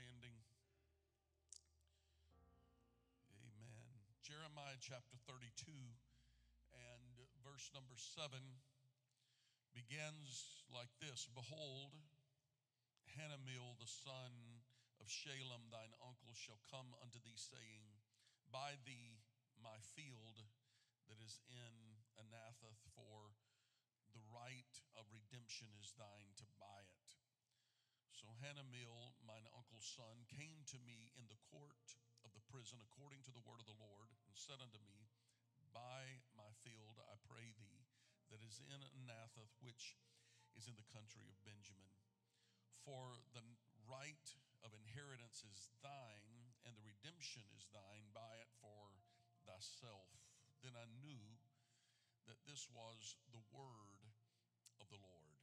Standing. Amen. Jeremiah chapter 32 and verse number 7 begins like this Behold, Hanameel the son of Shallum, thine uncle, shall come unto thee, saying, Buy thee my field that is in Anathoth, for the right of redemption is thine to buy it. So Hanameel, mine uncle's son, came to me in the court of the prison according to the word of the Lord, and said unto me, Buy my field, I pray thee, that is in Anathoth, which is in the country of Benjamin. For the right of inheritance is thine, and the redemption is thine. Buy it for thyself. Then I knew that this was the word of the Lord.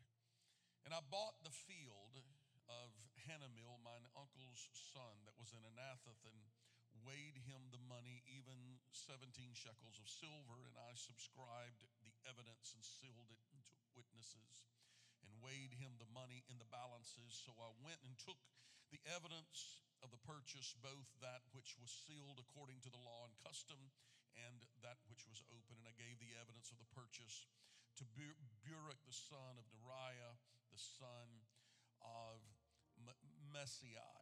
And I bought the field of Hanameel, mine uncle's son, that was in Anathoth, and weighed him the money, even 17 shekels of silver, and I subscribed the evidence and sealed it into witnesses, and weighed him the money in the balances. So I went and took the evidence of the purchase, both that which was sealed according to the law and custom, and that which was open, and I gave the evidence of the purchase to Baruch the son of Neriah, the son of Maaseiah,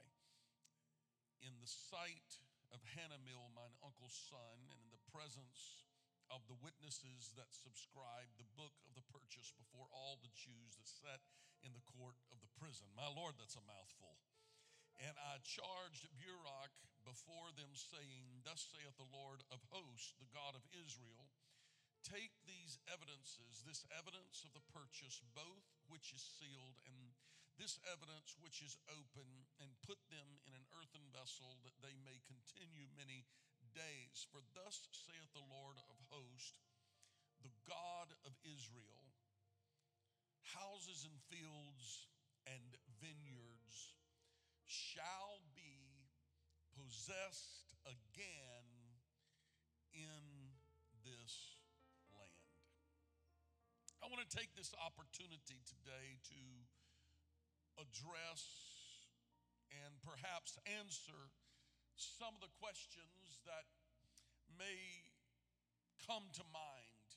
in the sight of Hanameel, mine uncle's son, and in the presence of the witnesses that subscribed the book of the purchase before all the Jews that sat in the court of the prison. My Lord, that's a mouthful. And I charged Baruch before them, saying, Thus saith the Lord of hosts, the God of Israel, take these evidences, this evidence of the purchase, both which is sealed and this evidence which is open, and put them in an earthen vessel that they may continue many days. For thus saith the Lord of hosts, the God of Israel, houses and fields and vineyards shall be possessed again in this land. I want to take this opportunity today to address and perhaps answer some of the questions that may come to mind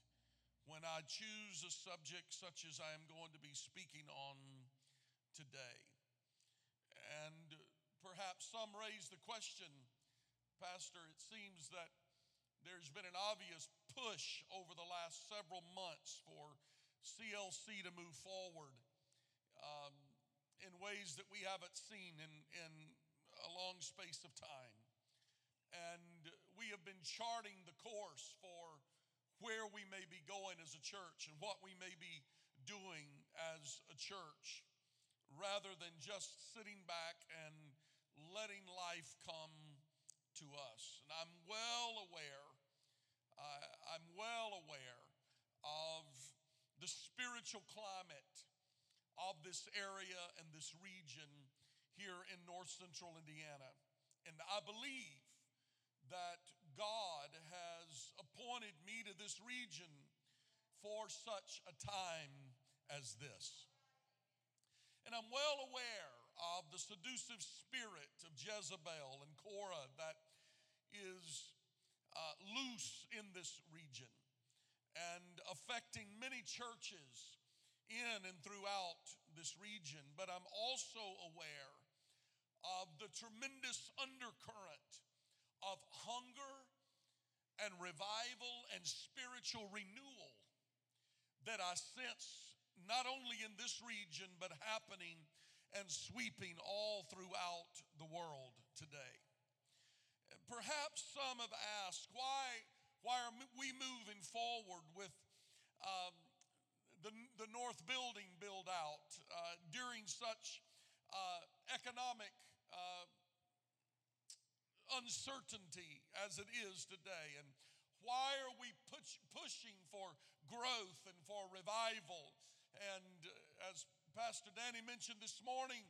when I choose a subject such as I am going to be speaking on today. And perhaps some raise the question, Pastor, it seems that there's been an obvious push over the last several months for CLC to move forward. Um, in ways that we haven't seen in, in a long space of time. And we have been charting the course for where we may be going as a church and what we may be doing as a church rather than just sitting back and letting life come to us. And I'm well aware, I'm well aware of the spiritual climate of this area and this region here in north central Indiana. And I believe that God has appointed me to this region for such a time as this. And I'm well aware of the seductive spirit of Jezebel and Korah that is uh, loose in this region and affecting many churches in and throughout this region. But I'm also aware of the tremendous undercurrent of hunger and revival and spiritual renewal that I sense not only in this region, but happening and sweeping all throughout the world today. Perhaps some have asked, why, why are we moving forward with um, the, the North Building build out uh, during such uh, economic uh, uncertainty as it is today? And why are we push, pushing for growth and for revival? And uh, as Pastor Danny mentioned this morning,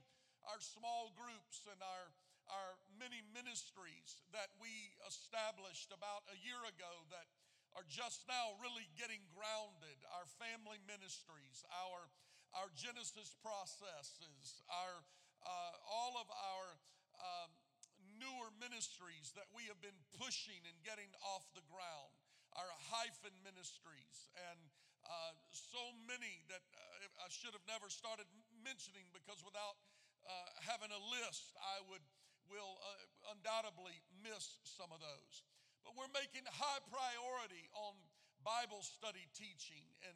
our small groups and our, our many ministries that we established about a year ago that are just now really getting grounded our family ministries, our, our Genesis processes, our, uh, all of our um, newer ministries that we have been pushing and getting off the ground, our hyphen ministries, and uh, so many that uh, I should have never started mentioning because without uh, having a list, I would will uh, undoubtedly miss some of those. But we're making high priority on Bible study teaching and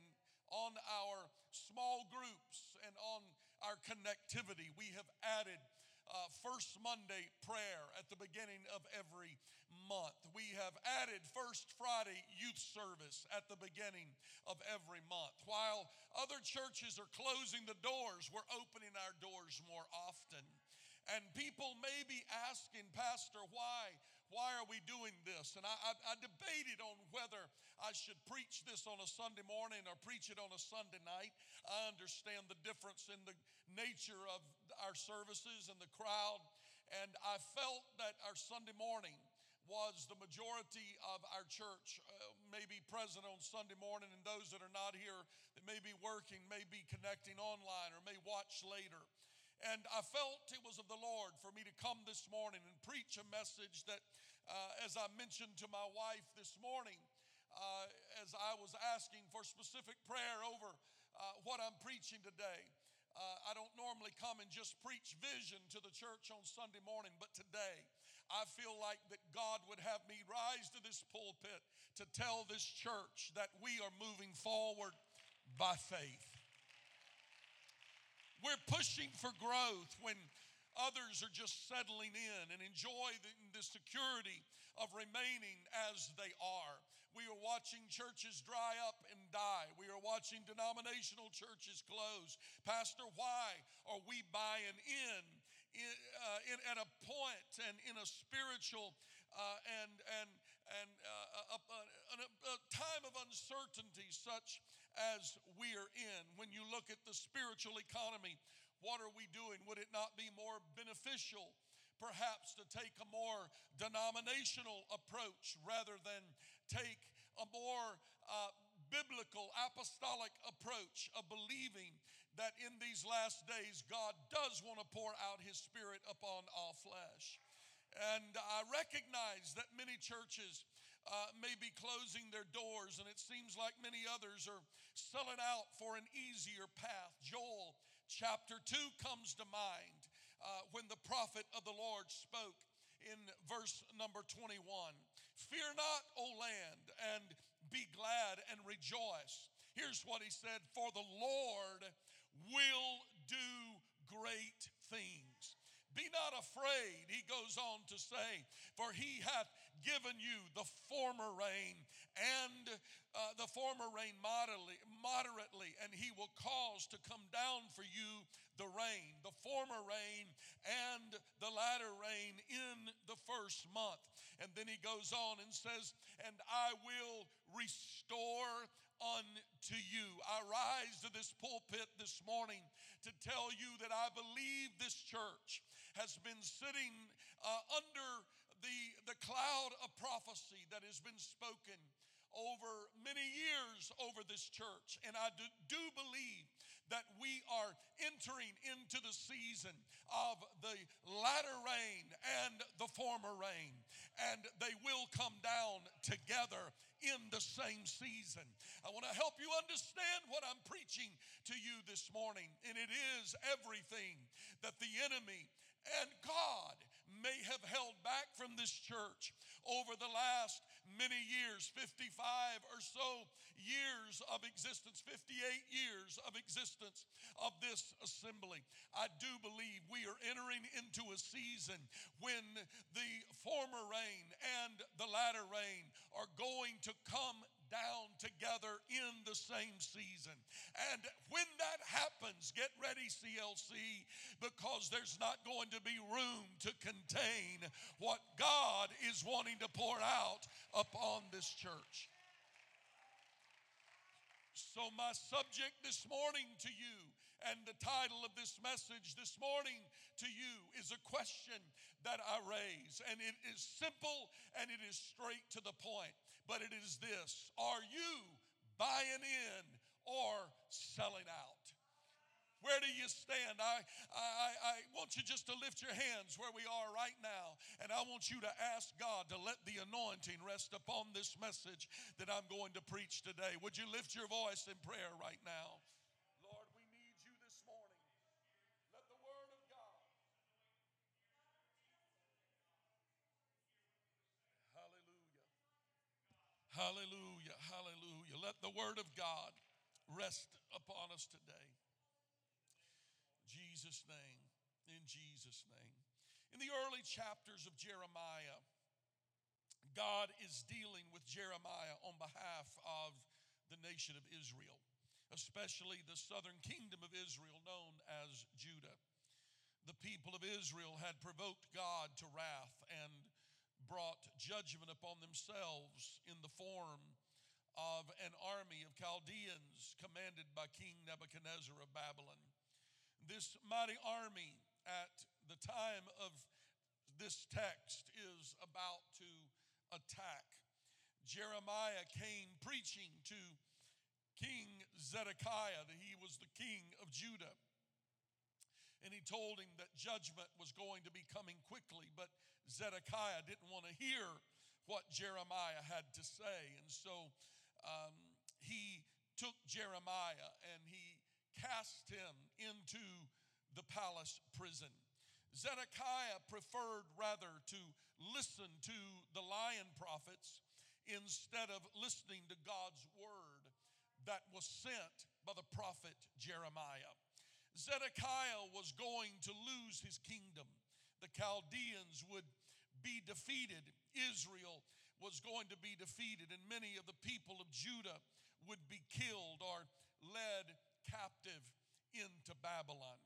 on our small groups and on our connectivity. We have added uh, First Monday prayer at the beginning of every month. We have added First Friday youth service at the beginning of every month. While other churches are closing the doors, we're opening our doors more often. And people may be asking, Pastor, why? Why are we doing this? And I, I, I, debated on whether I should preach this on a Sunday morning or preach it on a Sunday night. I understand the difference in the nature of our services and the crowd. And I felt that our Sunday morning was the majority of our church uh, may be present on Sunday morning, and those that are not here that may be working, may be connecting online, or may watch later. And I felt it was of the Lord for me to come this morning and preach a message that, uh, as I mentioned to my wife this morning, uh, as I was asking for specific prayer over uh, what I'm preaching today. Uh, I don't normally come and just preach vision to the church on Sunday morning, but today I feel like that God would have me rise to this pulpit to tell this church that we are moving forward by faith. We're pushing for growth when others are just settling in and enjoy the, the, security of remaining as they are. We are watching churches dry up and die. We are watching denominational churches close. Pastor, why are we buying in in, uh, in, at a point and in a spiritual uh, and, and, and uh, a, a, a, time of uncertainty such as we are in. When you look at the spiritual economy, what are we doing? Would it not be more beneficial? Perhaps to take a more denominational approach rather than take a more uh, biblical apostolic approach of believing that in these last days God does want to pour out his spirit upon all flesh. And I recognize that many churches uh, may be closing their doors, and it seems like many others are selling out for an easier path. Joel chapter 2 comes to mind uh, when the prophet of the Lord spoke in verse number 21 Fear not, O land, and be glad and rejoice. Here's what he said For the Lord will do great things. Be not afraid, he goes on to say, for he hath given you the former rain and uh, the former rain moderately, moderately, and he will cause to come down for you the rain, the former rain and the latter rain in the first month. And then he goes on and says, And I will restore unto you. I rise to this pulpit this morning to tell you that I believe this church has been sitting uh, under the, the cloud of prophecy that has been spoken over many years over this church. And I do, do believe that we are entering into the season of the latter rain and the former rain, and they will come down together in the same season. I want to help you understand what I'm preaching to you this morning, and it is everything that the enemy and God may have held back from this church over the last many years 55 or so years of existence, 58 years of existence of this assembly. I do believe we are entering into a season when the former rain and the latter rain are going to come down together in the same season. And when that happens, get ready, CLC, because there's not going to be room to contain what God is wanting to pour out upon this church. So, my subject this morning to you and the title of this message this morning to you is a question that I raise. And it is simple and it is straight to the point but it is this Are you buying in or selling out? Where do you stand? I, I, I want you just to lift your hands where we are right now. And I want you to ask God to let the anointing rest upon this message that I'm going to preach today. Would you lift your voice in prayer right now? Hallelujah, hallelujah. Let the word of God rest upon us today. Jesus' name, in Jesus' name. In the early chapters of Jeremiah, God is dealing with Jeremiah on behalf of the nation of Israel, especially the southern kingdom of Israel known as Judah. The people of Israel had provoked God to wrath and brought judgment upon themselves in the form of an army of Chaldeans commanded by King Nebuchadnezzar of Babylon. This mighty army at the time of this text is about to attack. Jeremiah came preaching to King Zedekiah, that he was the king of Judah. And he told him that judgment was going to be coming quickly, but Zedekiah didn't want to hear what Jeremiah had to say. And so um, he took Jeremiah and he cast him into the palace prison. Zedekiah preferred rather to listen to the lion prophets instead of listening to God's word that was sent by the prophet Jeremiah. Zedekiah was going to lose his kingdom. The Chaldeans would be defeated. Israel was going to be defeated, and many of the people of Judah would be killed or led captive into Babylon.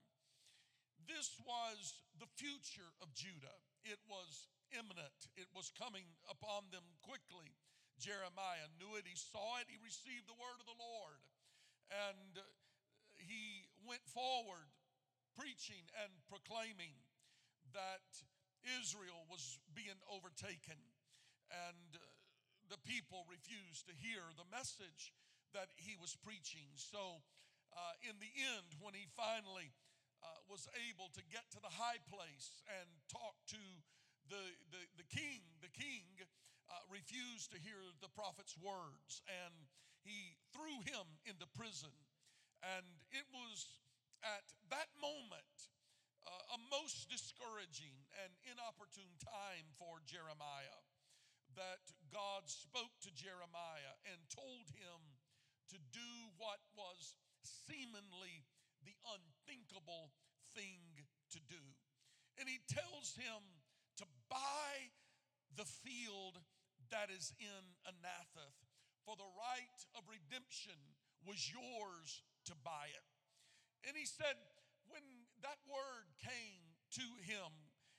This was the future of Judah. It was imminent, it was coming upon them quickly. Jeremiah knew it, he saw it, he received the word of the Lord, and uh, he went forward preaching and proclaiming that Israel was being overtaken, and uh, the people refused to hear the message that he was preaching. So, uh, in the end, when he finally uh, was able to get to the high place and talk to the, the, the king, the king uh, refused to hear the prophet's words, and he threw him into prison. And it was at that moment uh, a most discouraging and inopportune time for Jeremiah that God spoke to Jeremiah and told him to do what was seemingly the unthinkable thing to do. And he tells him to buy the field that is in Anathoth, for the right of redemption was yours to buy it. And he said, when that word came to him,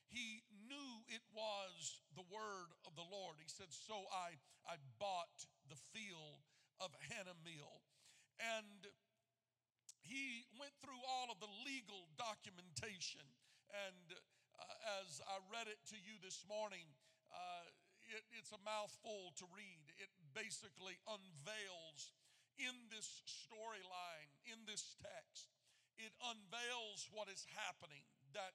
he knew it was the word of the Lord. He said, So I, I bought the field of Hanameel. And he went through all of the legal documentation and uh, I read it to you this morning, uh, it, it's a mouthful to read. It basically unveils in this storyline, in this text, it unveils what is happening, that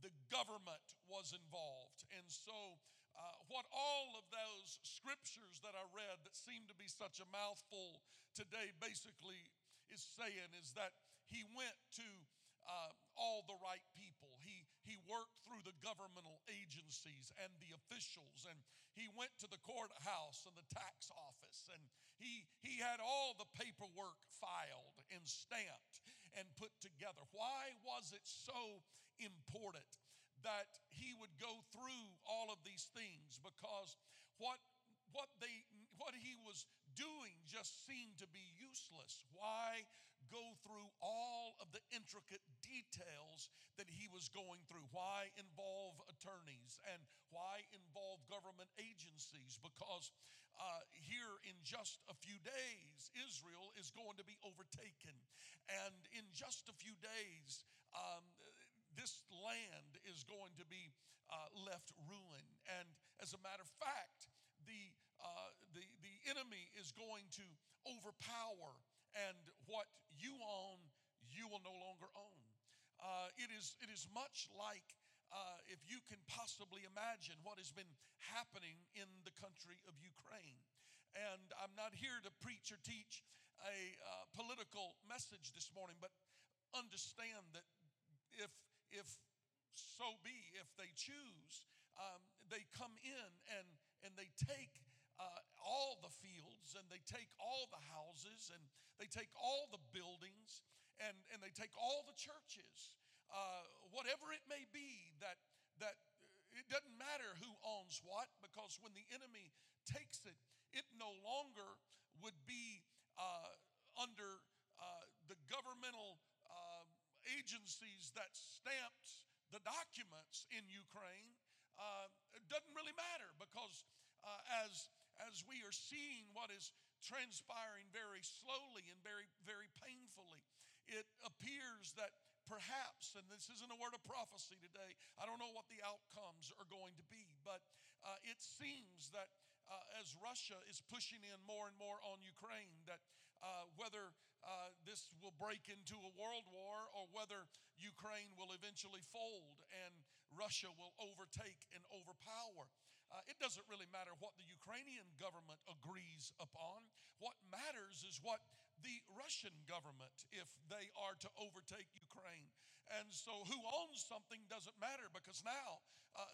the government was involved. And so, uh, what all of those scriptures that I read that seem to be such a mouthful today basically is saying is that he went to uh, all the right people. He, he worked through the governmental agencies and the officials, and he went to the courthouse and the tax office, and he, he had all the paperwork filed and stamped and put together. Why was it so important that he would go through all of these things? Because what what they what he was doing just seemed to be useless. Why go through all of the intricate details that he was going through? Why involve attorneys and why involve government agencies? Because uh, here in just a few days, Israel is going to be overtaken. And in just a few days, um, this land is going to be uh, left ruined. And as a matter of fact, the, uh, the, the enemy is going to overpower, and what you own, you will no longer own. Uh, it, is, it is much like uh, if you can possibly imagine what has been happening in the country of Ukraine. And I'm not here to preach or teach a uh, political message this morning, but understand that if, if so be, if they choose, um, they come in and, and they take uh, all the fields and they take all the houses and they take all the buildings and, and they take all the churches uh, whatever it may be, that, that it doesn't matter who owns what, because when the enemy takes it, it no longer would be uh, under uh, the governmental uh, agencies that stamped the documents in Ukraine. Uh, it doesn't really matter because uh, as, as we are seeing what is transpiring very slowly and very, very painfully, it appears that perhaps, and this isn't a word of prophecy today, I don't know what the outcomes are going to be, but uh, it seems that uh, as Russia is pushing in more and more on Ukraine, that uh, whether uh, this will break into a world war or whether Ukraine will eventually fold and Russia will overtake and overpower. Uh, it doesn't really matter what the Ukrainian government agrees upon. What matters is what the Russian government if they are to overtake Ukraine. And so, who owns something doesn't matter because now, uh,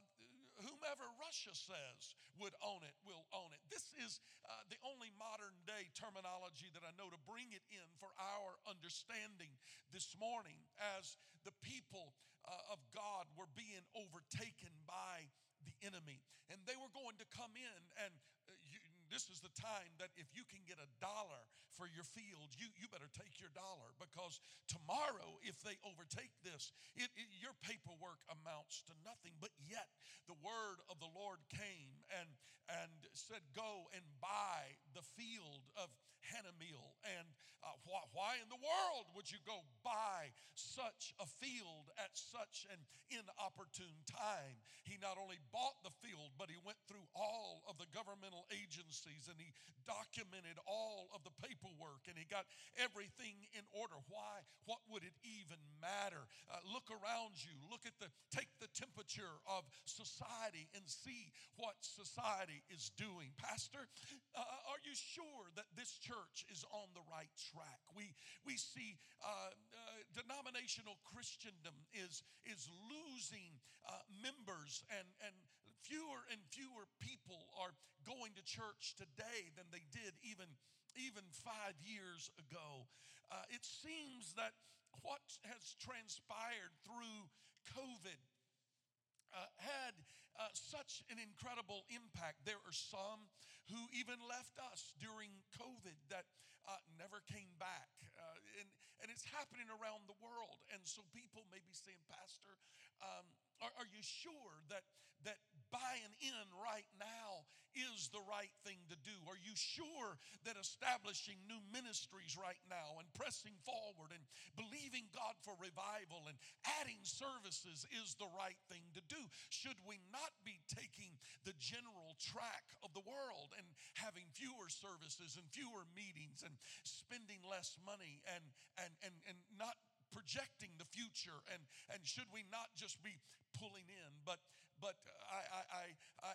whomever Russia says would own it will own it. This is uh, the only modern day terminology that I know to bring it in for our understanding this morning as the people uh, of God were being overtaken by the enemy. And they were going to come in and uh, you, this is the time that if you can get a dollar for your field, you, you better take your dollar because tomorrow, if they overtake this, it, it, your paperwork amounts to nothing. But yet, the word of the Lord came and, and said, Go and buy the field of Hanameel. And uh, why, why in the world would you go buy such a field at such an inopportune time? He not only bought the field, but he went through all of the governmental agencies and he documented all of the paperwork and he got everything in order. Why? What would it even matter? Uh, look around you, look at the, take the temperature of society and see what society is doing. Pastor, uh, are you sure that this church is on the right track? We, we see uh, uh denominational Christendom is, is losing uh, members and, and fewer and fewer people are going to church today than they did even even five years ago. Uh, it seems that what has transpired through COVID uh, had uh, such an incredible impact. There are some who even left us during COVID that uh, never came back. Uh, and, and it's happening around the world. And so people may be saying, Pastor, um, are, are, you sure that, that buying in right now is the right thing to do? Are you sure that establishing new ministries right now and pressing forward and believing God for revival and adding services is the right thing to do? Should we not be taking the general track of the world and having fewer services and fewer meetings and spending less money and and and, and not projecting the future and and should we not just be pulling in but but I, I, I, I,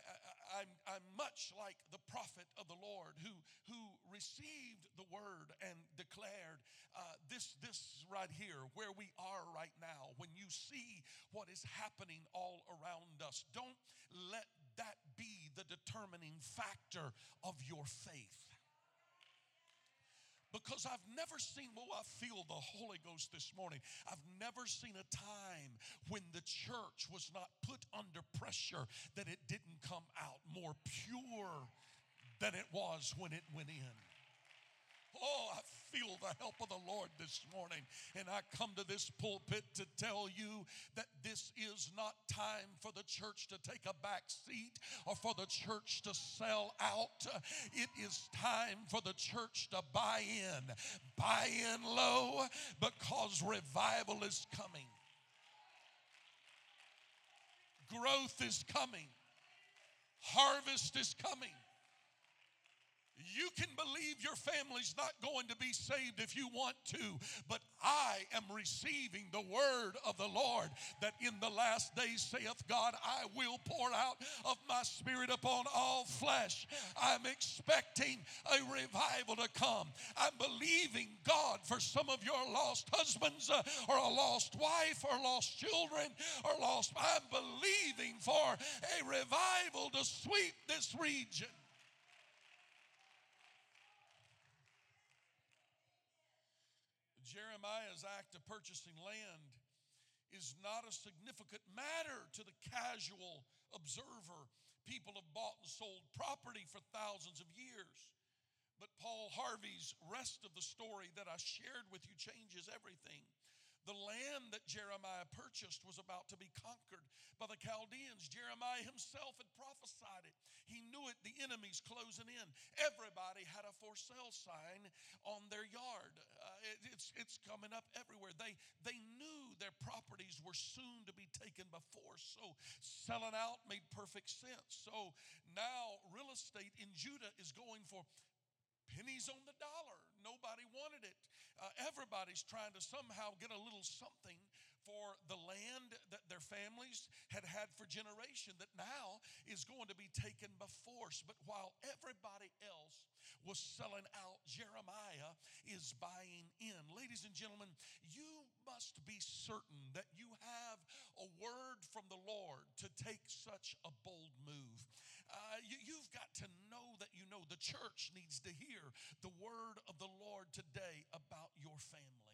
I'm, I'm much like the prophet of the Lord who, who received the word and declared uh, this, this right here, where we are right now. When you see what is happening all around us, don't let that be the determining factor of your faith because I've never seen, well, I feel the Holy Ghost this morning. I've never seen a time when the church was not put under pressure that it didn't come out more pure than it was when it went in. Oh, I feel the help of the Lord this morning. And I come to this pulpit to tell you that this is not time for the church to take a back seat or for the church to sell out. It is time for the church to buy in. Buy in low because revival is coming. Growth is coming. Harvest is coming. You can believe your family's not going to be saved if you want to, but I am receiving the word of the Lord that in the last days, saith God, I will pour out of my spirit upon all flesh. I'm expecting a revival to come. I'm believing God for some of your lost husbands uh, or a lost wife or lost children or lost. I'm believing for a revival to sweep this region. Jeremiah's act of purchasing land is not a significant matter to the casual observer. People have bought and sold property for thousands of years. But Paul Harvey's rest of the story that I shared with you changes everything. The land that Jeremiah purchased was about to be conquered by the Chaldeans. Jeremiah himself had prophesied it. He knew it, the enemy's closing in. Everybody had a for sale sign on their yard. Uh, it, it's, it's coming up everywhere. They, they knew their properties were soon to be taken by force. So selling out made perfect sense. So now real estate in Judah is going for pennies on the dollar. Nobody wanted it. Uh, everybody's trying to somehow get a little something for the land that their families had had for generation that now is going to be taken by force. But while everybody else was selling out, Jeremiah is buying in. Ladies and gentlemen, you must be certain that you have a word from the Lord to take such a bold move. Uh, you, you've got to know that you know the church needs to hear the word of the Lord today about your family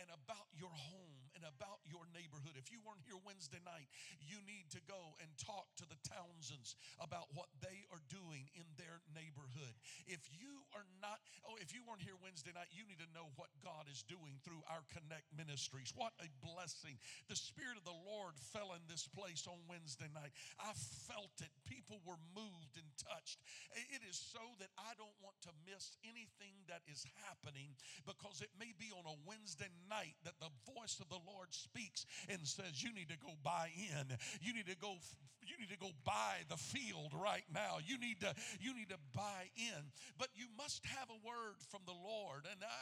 and about your home and about your neighborhood. If you weren't here Wednesday night, you need to go and talk to the Townsends about what they are doing in their neighborhood. If you are not, oh, if you weren't here Wednesday night, you need to know what God is doing through our Connect ministries. What a blessing. The Spirit of the Lord fell in this place on Wednesday night. I felt it. People were moved and touched. It is so that I don't want to miss anything that is happening because it may be on a Wednesday night that the voice of the Lord speaks and says, You need to go buy in. You need to go you need to go buy the field right now. You need to you need to buy in. But you must have a word from the Lord. And I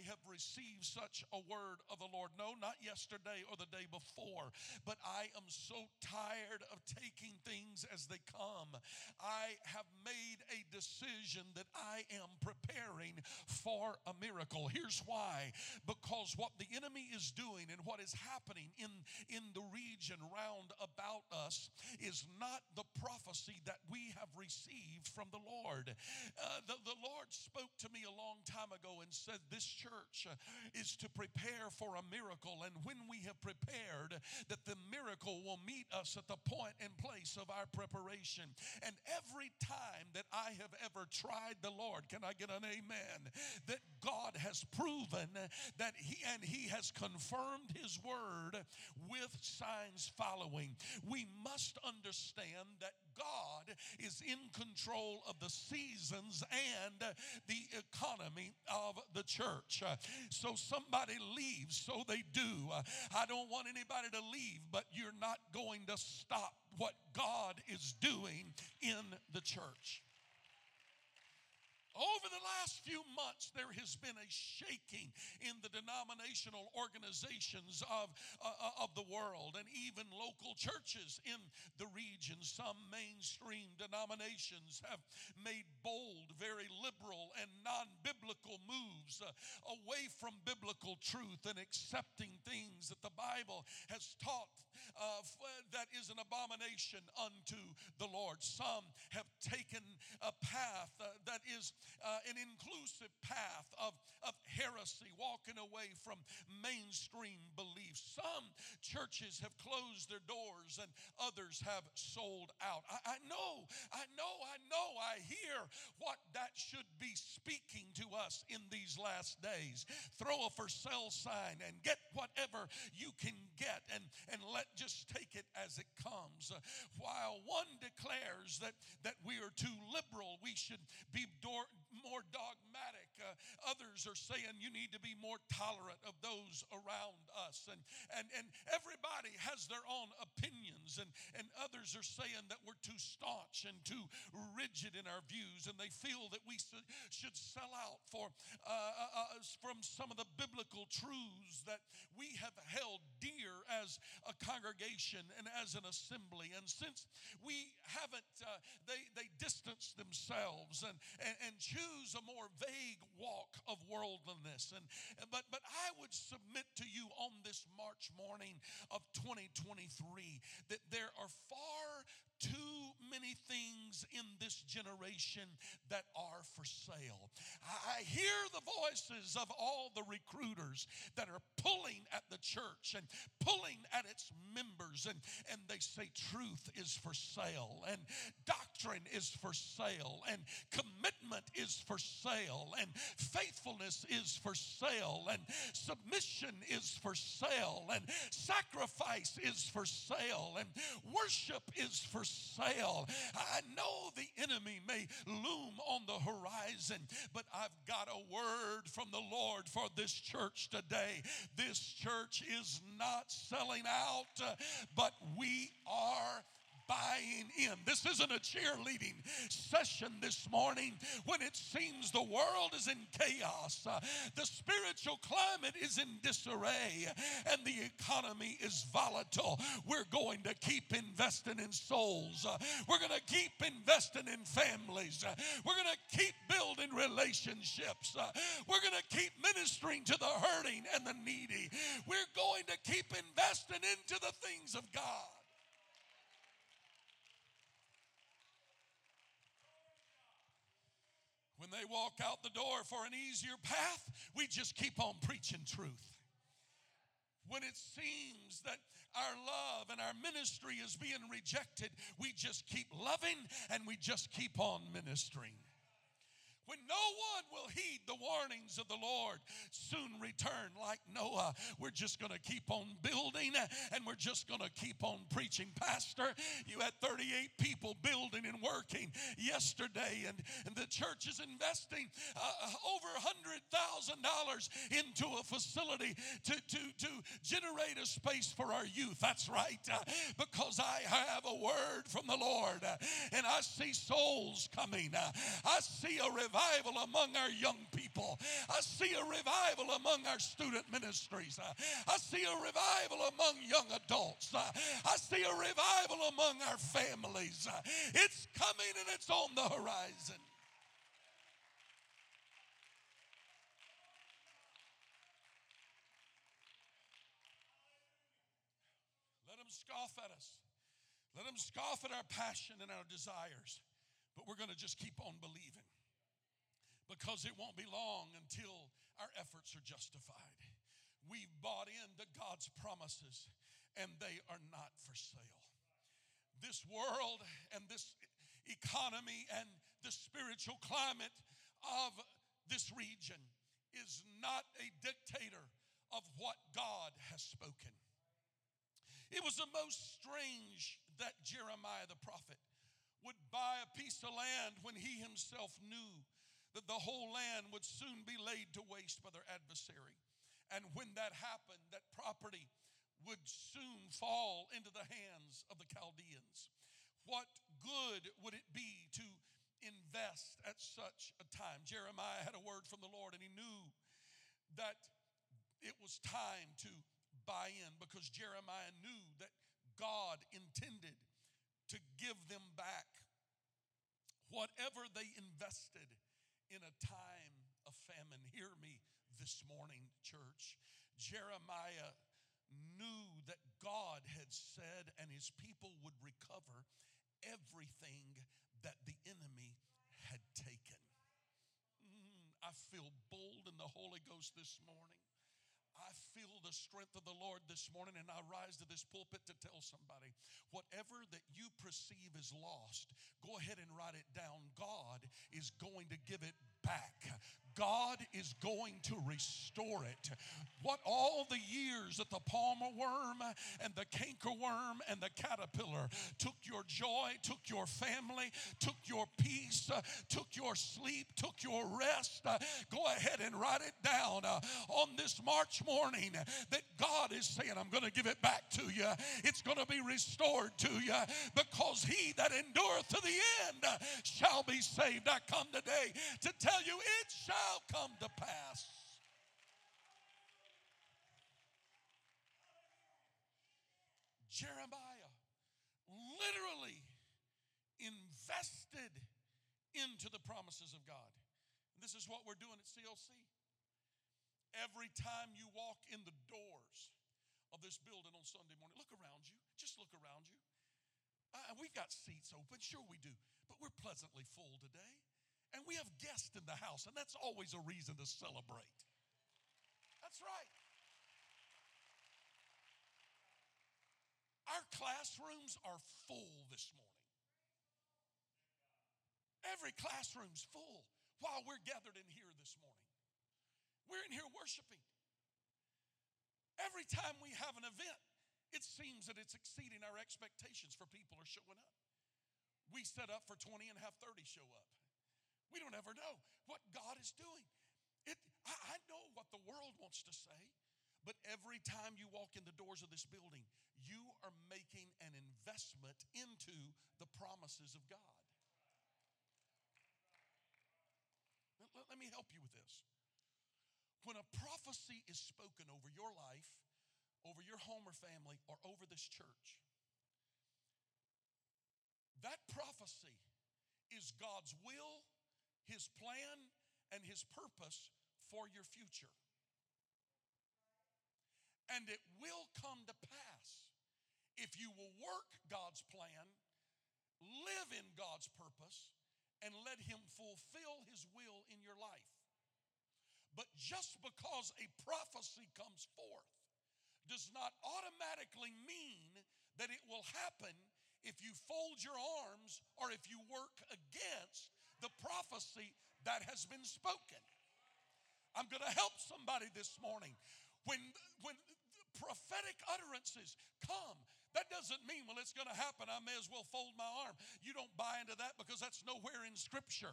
I have received such a word of the Lord. No, not yesterday or the day before, but I am so tired of taking things as they come. I have made a decision that I am preparing for a miracle. Here's why. Because what the enemy is doing and what is happening in in the region round about us is not the prophecy that we have received from the Lord. Uh, the, the Lord spoke to me a long time ago and said, This church uh, is to prepare for a miracle. And when we have prepared, that the miracle will meet us at the point and place of our preparation. And every time that I have ever tried the Lord, can I get an amen? That God has proven that He and He has confirmed His word with signs following. We must understand that God is in control of the seasons and the economy of the church. So somebody leaves, so they do. I don't want anybody to leave, but you're not going to stop what God is doing in the church. Over the last few months, there has been a shaking in the denominational organizations of, uh, uh, of the world and even local churches in the region. Some mainstream denominations have made bold, very liberal, and non biblical moves uh, away from biblical truth and accepting things that the Bible has taught uh, that is an abomination unto the Lord. Some have taken that is uh, an inclusive path of, of heresy, walking away from mainstream beliefs. Some churches have closed their doors and others have sold out. I, I know, I know, I know, I hear what that should be speaking to us in these last days. Throw a for sale sign and get whatever you can get and, and let just take it as it comes. While one declares that, that we are too liberal, we should be door, more dogmatic. Uh, others are saying you need to be more tolerant of those around us. And, and, and everybody has their own opinions, and, and others are saying that we're too staunch and too rigid in our views, and they feel that we should sell out for, uh, uh, uh, from some of the biblical truths that we have held dear as a congregation and as an assembly. And since we haven't, uh, they, they distance themselves and, and, and choose a more vague walk of worldliness. And but but I would submit to you on this March morning of 2023 that there are far too many things in this generation that are for sale. I hear the voices of all the recruiters that are pulling at the church and pulling at its members, and, and they say truth is for sale, and doctrine is for sale, and commitment is for sale, and faithfulness is for sale, and submission is for sale, and sacrifice is for sale, and worship is for sale. I know the enemy may loom on the horizon, but I've got a word from the Lord for this church today. This church is not selling out, uh, but we are buying in. This isn't a cheerleading session this morning when it seems the world is in chaos, uh, the spiritual climate is in disarray, and the economy is volatile. We're going to keep investing in souls, uh, we're going to keep investing in families, uh, we're going to keep building relationships, we're going to keep ministering to the hurting and the needy, we're going to keep investing into the things of God. When they walk out the door for an easier path, we just keep on preaching truth. When it seems that our love and our ministry is being rejected, we just keep loving and we just keep on ministering. When no one will heed the warnings of the Lord soon return like Noah, we're just going to keep on building and we're just going to keep on preaching. Pastor, you had 38 people building and working yesterday, and, and the church is investing uh, over $100,000 into a facility to, to, to generate a space for our youth. That's right, uh, because I have a word from the Lord uh, and I see souls coming. Uh, I see a revival revival among our young people. I see a revival among our student ministries. I see a revival among young adults. I see a revival among our families. It's coming and it's on the horizon. Let them scoff at us. Let them scoff at our passion and our desires. But we're going to just keep on believing because it won't be long until our efforts are justified. We've bought into God's promises and they are not for sale. This world and this economy and the spiritual climate of this region is not a dictator of what God has spoken. It was the most strange that Jeremiah the prophet would buy a piece of land when he himself knew that the whole land would soon be laid to waste by their adversary. And when that happened, that property would soon fall into the hands of the Chaldeans. What good would it be to invest at such a time? Jeremiah had a word from the Lord and he knew that it was time to buy in because Jeremiah knew that God intended to give them back whatever they invested in a time of famine. Hear me this morning, church. Jeremiah knew that God had said and his people would recover everything that the enemy had taken. Mm, I feel bold in the Holy Ghost this morning. I feel the strength of the Lord this morning, and I rise to this pulpit to tell somebody whatever that you perceive is lost, go ahead and write it down. God is going to give it back. God is going to restore it. What all the years that the palmer worm and the canker worm and the caterpillar took your joy, took your family, took your peace, uh, took your sleep, took your rest, uh, go ahead and write it down uh, on this March morning that God is saying, I'm going to give it back to you. It's going to be restored to you because he that endureth to the end shall be saved. I come today to tell you it shall shall come to pass. Jeremiah literally invested into the promises of God. And this is what we're doing at CLC. Every time you walk in the doors of this building on Sunday morning, look around you. Just look around you. Uh, we've got seats open, sure we do, but we're pleasantly full today. And we have guests in the house, and that's always a reason to celebrate. That's right. Our classrooms are full this morning. Every classroom's full while we're gathered in here this morning. We're in here worshiping. Every time we have an event, it seems that it's exceeding our expectations for people are showing up. We set up for 20 and have 30 show up. We don't ever know what God is doing. It, I, I know what the world wants to say, but every time you walk in the doors of this building, you are making an investment into the promises of God. Let, let me help you with this. When a prophecy is spoken over your life, over your home or family, or over this church, that prophecy is God's will his plan and His purpose for your future. And it will come to pass if you will work God's plan, live in God's purpose, and let Him fulfill His will in your life. But just because a prophecy comes forth does not automatically mean that it will happen if you fold your arms or if you work against the prophecy that has been spoken. I'm going to help somebody this morning. When, when prophetic utterances come, that doesn't mean, well, it's going to happen. I may as well fold my arm. You don't buy into that because that's nowhere in Scripture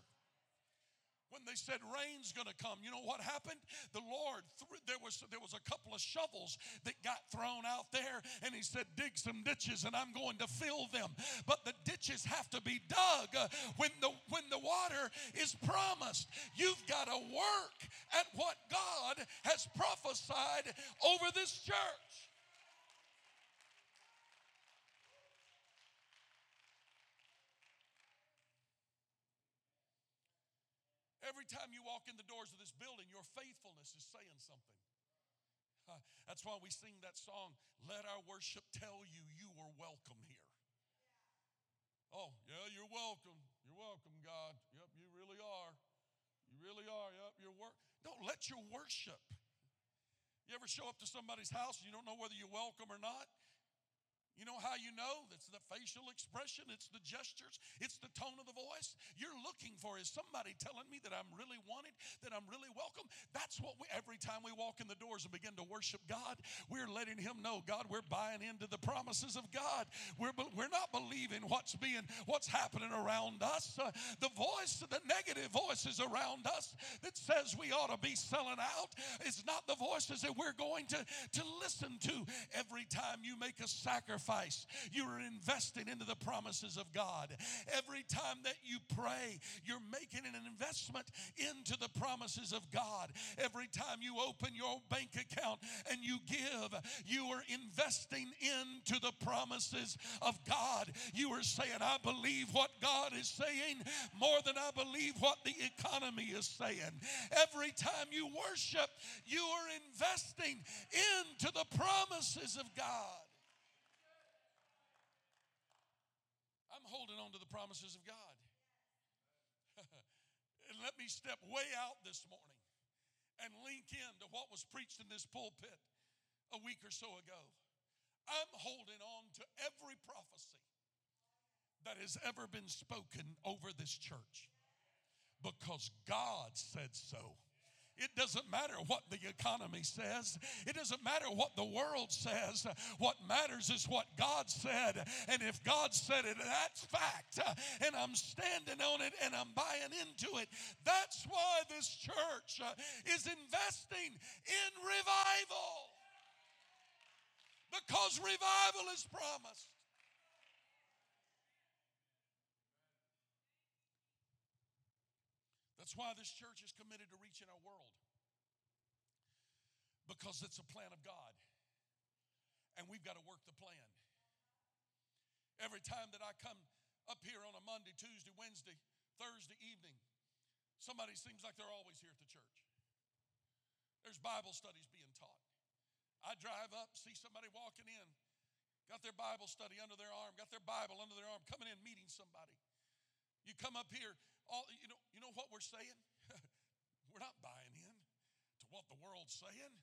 when they said rain's going to come. You know what happened? The lord there was there was a couple of shovels that got thrown out there and he said dig some ditches and i'm going to fill them. But the ditches have to be dug uh, when the when the water is promised. You've got to work at what god has prophesied over this church Every time you walk in the doors of this building, your faithfulness is saying something. Uh, that's why we sing that song, Let Our Worship Tell You You Are Welcome Here. Oh, yeah, you're welcome. You're welcome, God. Yep, you really are. You really are. Yep, you're work. Don't let your worship. You ever show up to somebody's house and you don't know whether you're welcome or not? You know how you know? It's the facial expression, it's the gestures, it's the tone of the voice. You're looking for is somebody telling me that I'm really wanted, that I'm really welcome. That's what we, every time we walk in the doors and begin to worship God, we're letting Him know, God, we're buying into the promises of God. We're, we're not believing what's being, what's happening around us. Uh, the voice, the negative voices around us that says we ought to be selling out, is not the voices that we're going to, to listen to every time you make a sacrifice. You are investing into the promises of God. Every time that you pray, you're making an investment into the promises of God. Every time you open your bank account and you give, you are investing into the promises of God. You are saying, I believe what God is saying more than I believe what the economy is saying. Every time you worship, you are investing into the promises of God. I'm holding on to the promises of God. and let me step way out this morning and link into what was preached in this pulpit a week or so ago. I'm holding on to every prophecy that has ever been spoken over this church because God said so. It doesn't matter what the economy says. It doesn't matter what the world says. What matters is what God said. And if God said it, that's fact. And I'm standing on it and I'm buying into it. That's why this church uh, is investing in revival. Because revival is promised. That's why this church is committed to reaching our world. Because it's a plan of God. And we've got to work the plan. Every time that I come up here on a Monday, Tuesday, Wednesday, Thursday evening, somebody seems like they're always here at the church. There's Bible studies being taught. I drive up, see somebody walking in, got their Bible study under their arm, got their Bible under their arm, coming in, meeting somebody. You come up here, all you know, you know what we're saying? we're not buying in to what the world's saying.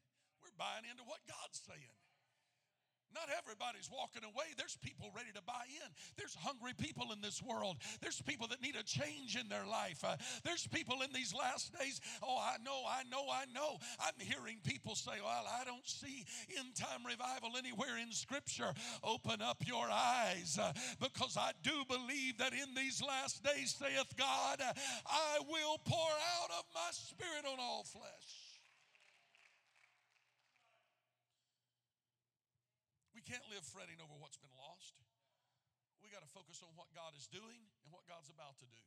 We're buying into what God's saying. Not everybody's walking away. There's people ready to buy in. There's hungry people in this world. There's people that need a change in their life. Uh, there's people in these last days. Oh, I know, I know, I know. I'm hearing people say, Well, I don't see end time revival anywhere in Scripture. Open up your eyes uh, because I do believe that in these last days, saith God, I will pour out of my spirit on all flesh. Can't live fretting over what's been lost. We got to focus on what God is doing and what God's about to do.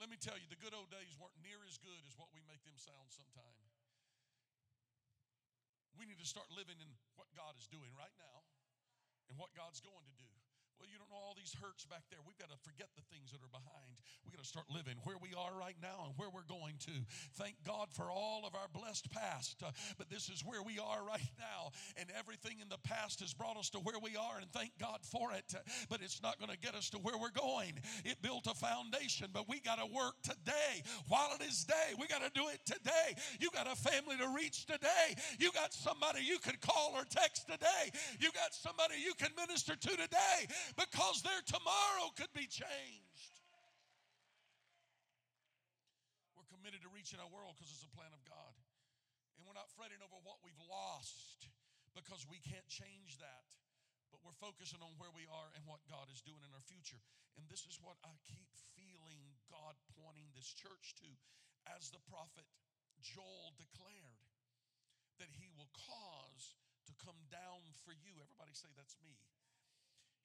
Let me tell you, the good old days weren't near as good as what we make them sound sometime. We need to start living in what God is doing right now and what God's going to do. Well, you don't know all these hurts back there. We've got to forget the things that are behind. We've got to start living where we are right now and where we're going to. Thank God for all of our blessed past. Uh, but this is where we are right now. And everything in the past has brought us to where we are, and thank God for it. Uh, but it's not going to get us to where we're going. It built a foundation, but we got to work today while it is day. We got to do it today. You got a family to reach today. You got somebody you can call or text today. You got somebody you can minister to today because their tomorrow could be changed. We're committed to reaching our world because it's a plan of God. And we're not fretting over what we've lost because we can't change that. But we're focusing on where we are and what God is doing in our future. And this is what I keep feeling God pointing this church to as the prophet Joel declared that he will cause to come down for you. Everybody say, That's me.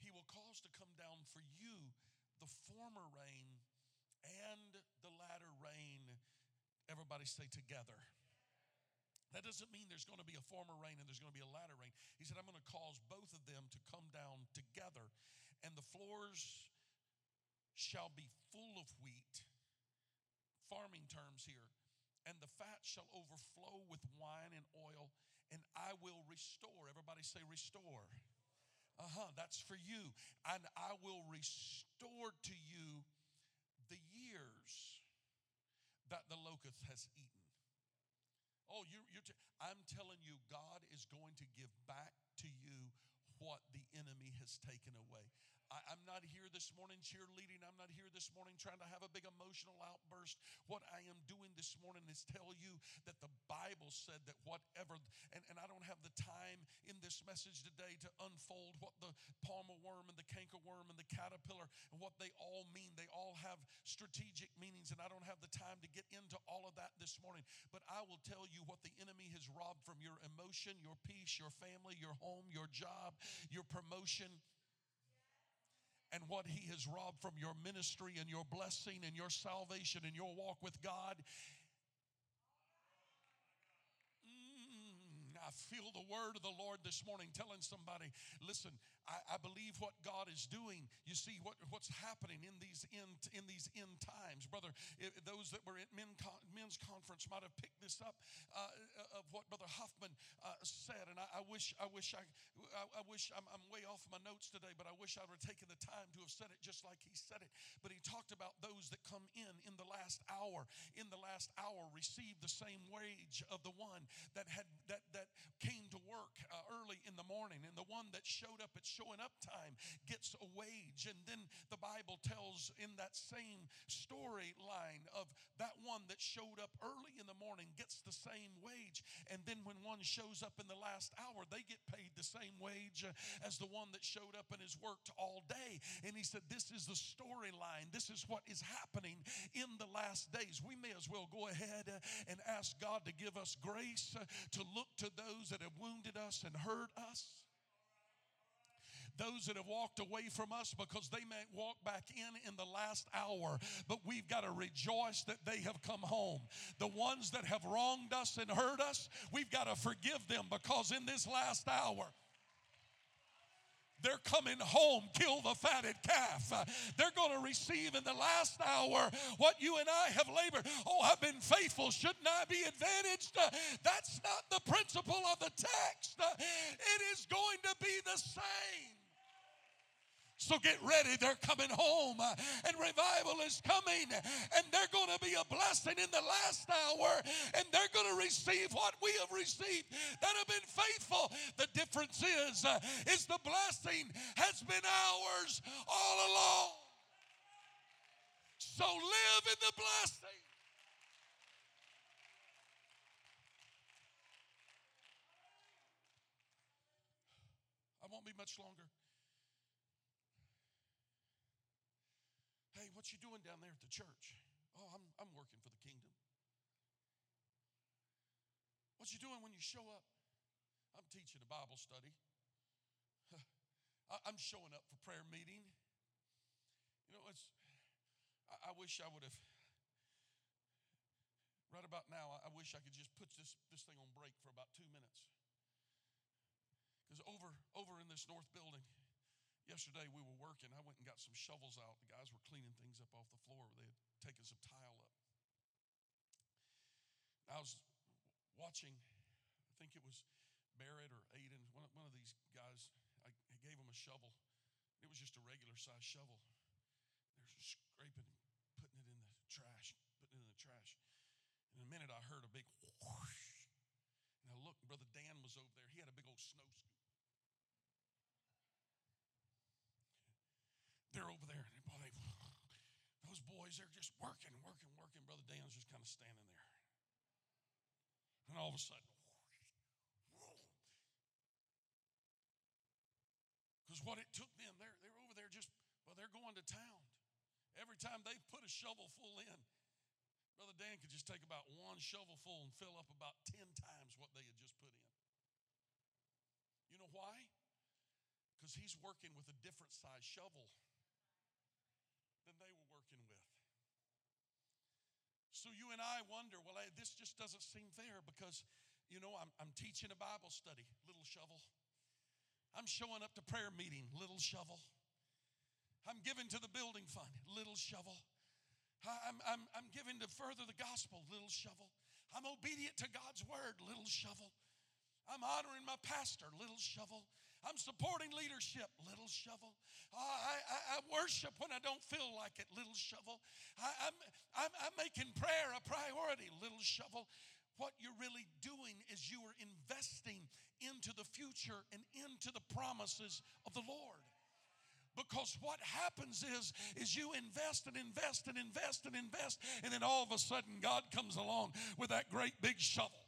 He will cause to come down for you the former rain and the latter rain. Everybody say together. That doesn't mean there's going to be a former rain and there's going to be a latter rain. He said, I'm going to cause both of them to come down together, and the floors shall be full of wheat. Farming terms here. And the fat shall overflow with wine and oil, and I will restore. Everybody say, restore. Uh huh, that's for you. And I will restore to you the years that the locust has eaten. Oh, you, are t- I'm telling you, God is going to give back to you what the enemy has taken away. I, am not here this morning cheerleading. I'm not here this morning trying to have a big emotional outburst. What I am doing this morning is tell you that the Bible said that whatever, and, and I don't have the time in this message today to unfold what the palmer worm and the cankerworm and the caterpillar and what they all mean. They all have strategic meanings, and I don't have the time to get into all of that this morning. But I will tell you what the enemy has robbed from your emotion, your peace, your family, your home, your job, your promotion and what He has robbed from your ministry and your blessing and your salvation and your walk with God. Mm, I feel the word of the Lord this morning telling somebody, listen, I, I, believe what God is doing. You see what, what's happening in these end in these end times, brother. If, those that were at men, men's conference might have picked this up uh, of what Brother Huffman uh, said, and I, I, wish I wish I I, I wish I'm, I'm, way off my notes today, but I wish I would have taken the time to have said it just like he said it. But he talked about those that come in in the last hour. In the last hour, receive the same wage of the one that had that that came to work uh, early in the morning, and the one that showed up at showing up time gets a wage. And then the Bible tells in that same storyline of that one that showed up early in the morning gets the same wage. And then when one shows up in the last hour, they get paid the same wage as the one that showed up and has worked all day. And he said, This is the storyline. This is what is happening in the last days. We may as well go ahead and ask God to give us grace to look to those that have wounded us and hurt us those that have walked away from us because they may walk back in in the last hour. But we've got to rejoice that they have come home. The ones that have wronged us and hurt us, we've got to forgive them because in this last hour, they're coming home, kill the fatted calf. they're going to receive in the last hour what you and I have labored. Oh, I've been faithful. Shouldn't I be advantaged? that's not the principle of the text. it is going to be the same. So get ready, they're coming home, uh, and revival is coming, and they're going to be a blessing in the last hour, and they're going to receive what we have received that have been faithful. The difference is, uh, is the blessing has been ours all along. So live in the blessing. I won't be much longer. Hey, what you doing down there at the church? Oh, I'm, I'm working for the kingdom. What you doing when you show up? I'm teaching a Bible study. I'm showing up for prayer meeting. You know, it's, I, I wish I would have, right about now, I wish I could just put this, this thing on break for about two minutes. Because over, over in this north building, Yesterday we were working. I went and got some shovels out. The guys were cleaning things up off the floor. They had taken some tile up. I was watching, I think it was Barrett or Aiden, one, one of these guys. I, gave him a shovel. It was just a regular size shovel. They're scraping putting it in the trash, putting it in the trash. In a minute, I heard a big whoosh. And I looked, Brother Dan was over there. He had a big old snow scoop. Over there. And boy, they, those boys, they're just working, working, working. Brother Dan's just kind of standing there. And all of a sudden, because what it took them, they're, they're over there just, well, they're going to town. Every time they put a shovel full in, Brother Dan could just take about one shovel full and fill up about 10 times what they had just put in. You know why? Because he's working with a different size shovel So you and I wonder, well, hey, this just doesn't seem fair because, you know, I'm, I'm teaching a Bible study, little shovel. I'm showing up to prayer meeting, little shovel. I'm giving to the building fund, little shovel. I'm, I'm, I'm giving to further the gospel, little shovel. I'm obedient to God's word, little shovel. I'm honoring my pastor, little shovel. I'm supporting leadership, little shovel. I, I, I, worship when I don't feel like it, little shovel. I, I'm, I'm, I'm making prayer a priority, little shovel. What you're really doing is you are investing into the future and into the promises of the Lord. Because what happens is, is you invest and invest and invest and invest, and then all of a sudden God comes along with that great big shovel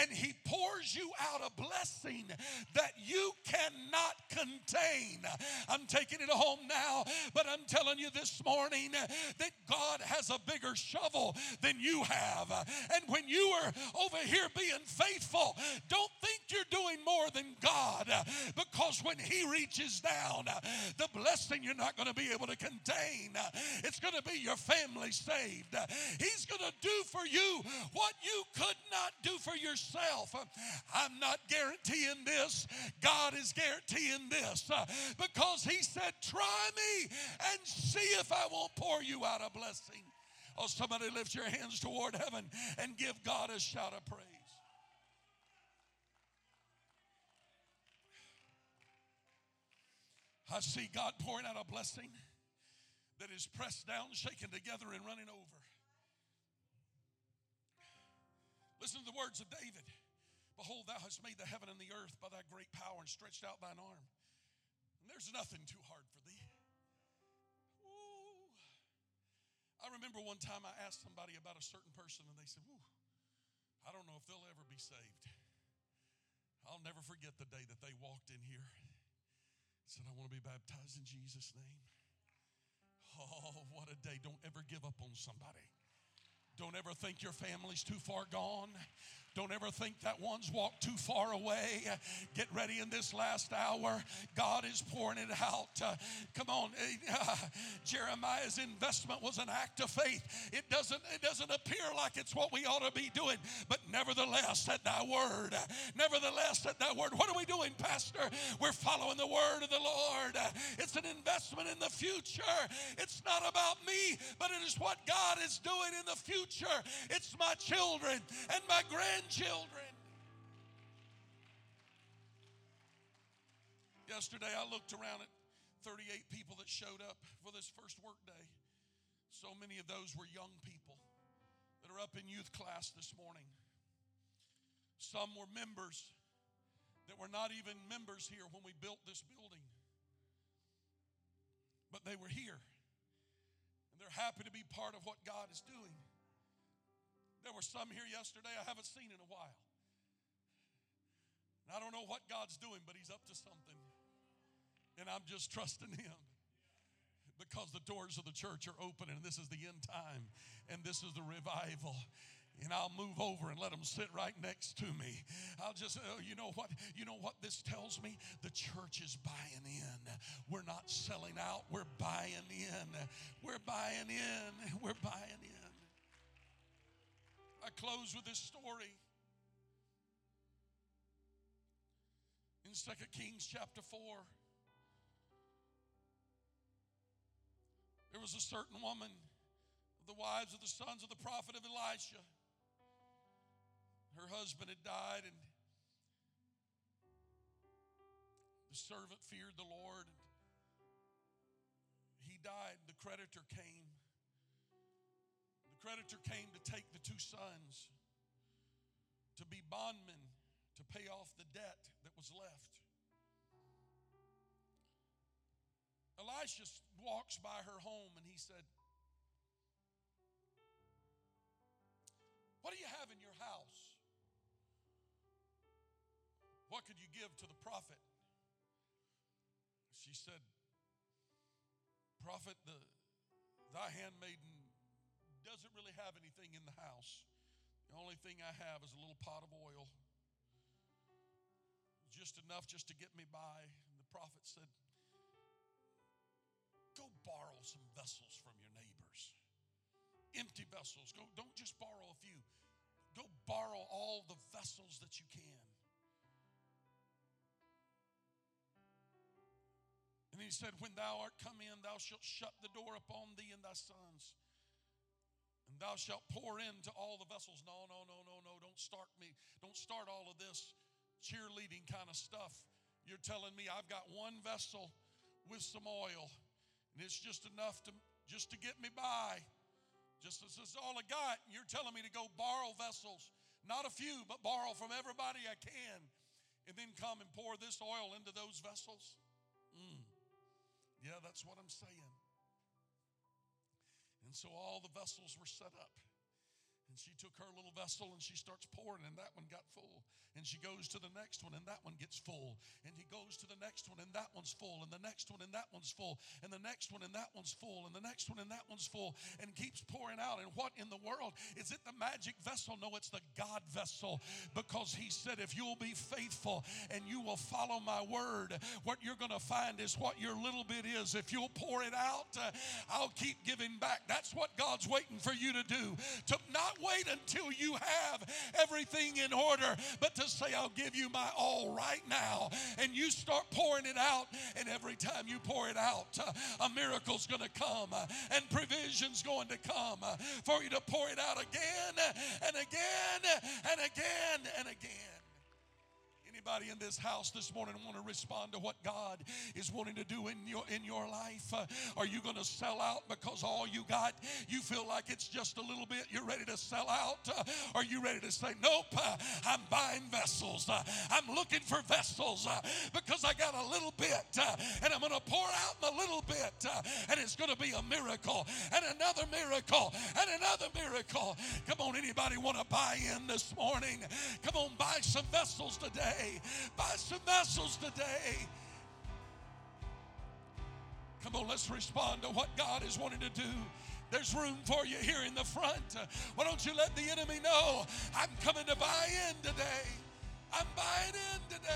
and he pours you out a blessing that you cannot contain. I'm taking it home now, but I'm telling you this morning that God has a bigger shovel than you have. And when you are over here being faithful, don't think you're doing more than God because when he reaches down, the blessing you're not going to be able to contain. It's going to be your family saved. He's going to do for you what you could not do for yourself. I'm not guaranteeing this. God is guaranteeing this because He said, Try me and see if I won't pour you out a blessing. Oh, somebody lift your hands toward heaven and give God a shout of praise. I see God pouring out a blessing that is pressed down, shaken together, and running over. Listen to the words of David. Behold, thou hast made the heaven and the earth by thy great power and stretched out thine arm. And there's nothing too hard for thee. Ooh. I remember one time I asked somebody about a certain person and they said, Ooh, I don't know if they'll ever be saved. I'll never forget the day that they walked in here. Said, I want to be baptized in Jesus' name. Oh, what a day. Don't ever give up on somebody. Don't ever think your family's too far gone. Don't ever think that one's walked too far away. Get ready in this last hour. God is pouring it out. Uh, come on. Uh, Jeremiah's investment was an act of faith. It doesn't, it doesn't appear like it's what we ought to be doing, but nevertheless, at thy word, nevertheless, at thy word. What are we doing, Pastor? We're following the word of the Lord. It's an investment in the future. It's not about me, but it is what God is doing in the future. It's my children and my grandchildren. Yesterday, I looked around at 38 people that showed up for this first work day. So many of those were young people that are up in youth class this morning. Some were members that were not even members here when we built this building, but they were here. And they're happy to be part of what God is doing. There were some here yesterday I haven't seen in a while. And I don't know what God's doing, but He's up to something. And I'm just trusting Him because the doors of the church are open and this is the end time and this is the revival and I'll move over and let them sit right next to me. I'll just, uh, you know what? You know what this tells me? The church is buying in. We're not selling out. We're buying in. We're buying in. We're buying in. I close with this story. In 2 Kings chapter 4, there was a certain woman of the wives of the sons of the prophet of Elisha. Her husband had died, and the servant feared the Lord. He died. The creditor came creditor came to take the two sons to be bondmen to pay off the debt that was left. Elisha walks by her home and he said, What do you have in your house? What could you give to the prophet? She said, Prophet, the, thy handmaiden doesn't really have anything in the house. The only thing I have is a little pot of oil, just enough just to get me by. And the prophet said, Go borrow some vessels from your neighbors. Empty vessels. Go, don't just borrow a few. Go borrow all the vessels that you can. And he said, When thou art come in, thou shalt shut the door upon thee and thy sons thou shalt pour into all the vessels. No, no, no, no, no. Don't start me. Don't start all of this cheerleading kind of stuff. You're telling me I've got one vessel with some oil, and it's just enough to just to get me by. Just this is all I got. And you're telling me to go borrow vessels, not a few, but borrow from everybody I can, and then come and pour this oil into those vessels. Mm. Yeah, that's what I'm saying. And so all the vessels were set up. And she took her little vessel and she starts pouring, and that one got full. And she goes to the next one, and that one gets full. And he goes to the next one, and that one's full. And the next one, and that one's full. And the next one, and that one's full. And the next one, and that one's full. And keeps pouring out. And what in the world? Is it the magic vessel? No, it's the God vessel. Because he said, if you'll be faithful and you will follow my word, what you're going to find is what your little bit is. If you'll pour it out, uh, I'll keep giving back. That's what God's waiting for you to do. To not wait until you have everything in order, but to say, I'll give you my all right now. And you start pouring it out, and every time you pour it out, uh, a miracle's going to come, uh, and provision's going to come uh, for you to pour it out again and again and again and again. Anybody in this house this morning want to respond to what God is wanting to do in your in your life? Uh, are you going to sell out because all you got you feel like it's just a little bit? You're ready to sell out? Uh, are you ready to say, "Nope, uh, I'm buying vessels. Uh, I'm looking for vessels uh, because I got a little bit, uh, and I'm going to pour out my little bit, and it's going to be a miracle and another miracle and another miracle." Come on, anybody want to buy in this morning? Come on, buy some vessels today. Buy some vessels today. Come on, let's respond to what God is wanting to do. There's room for you here in the front. Why don't you let the enemy know I'm coming to buy in today? I'm buying in today.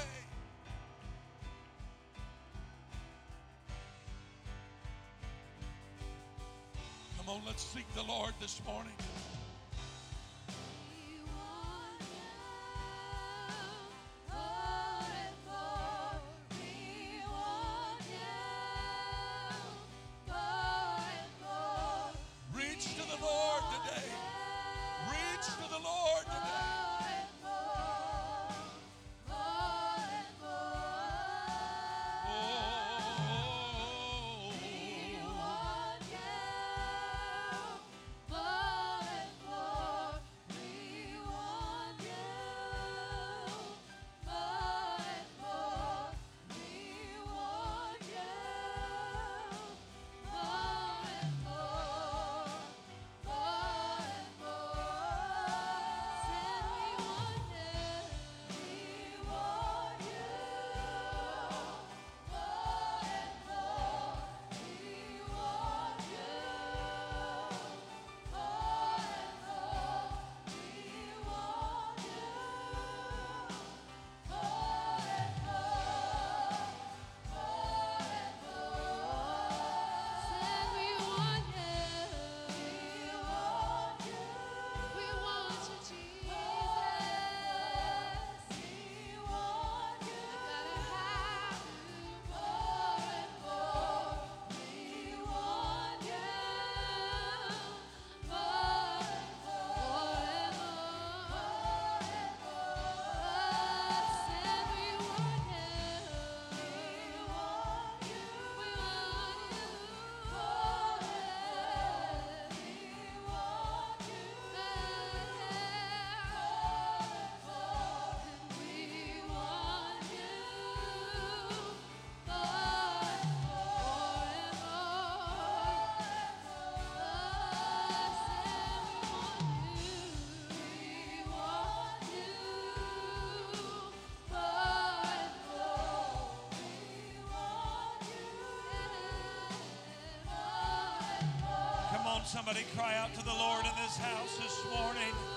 Come on, let's seek the Lord this morning. Somebody cry out to the Lord in this house this morning.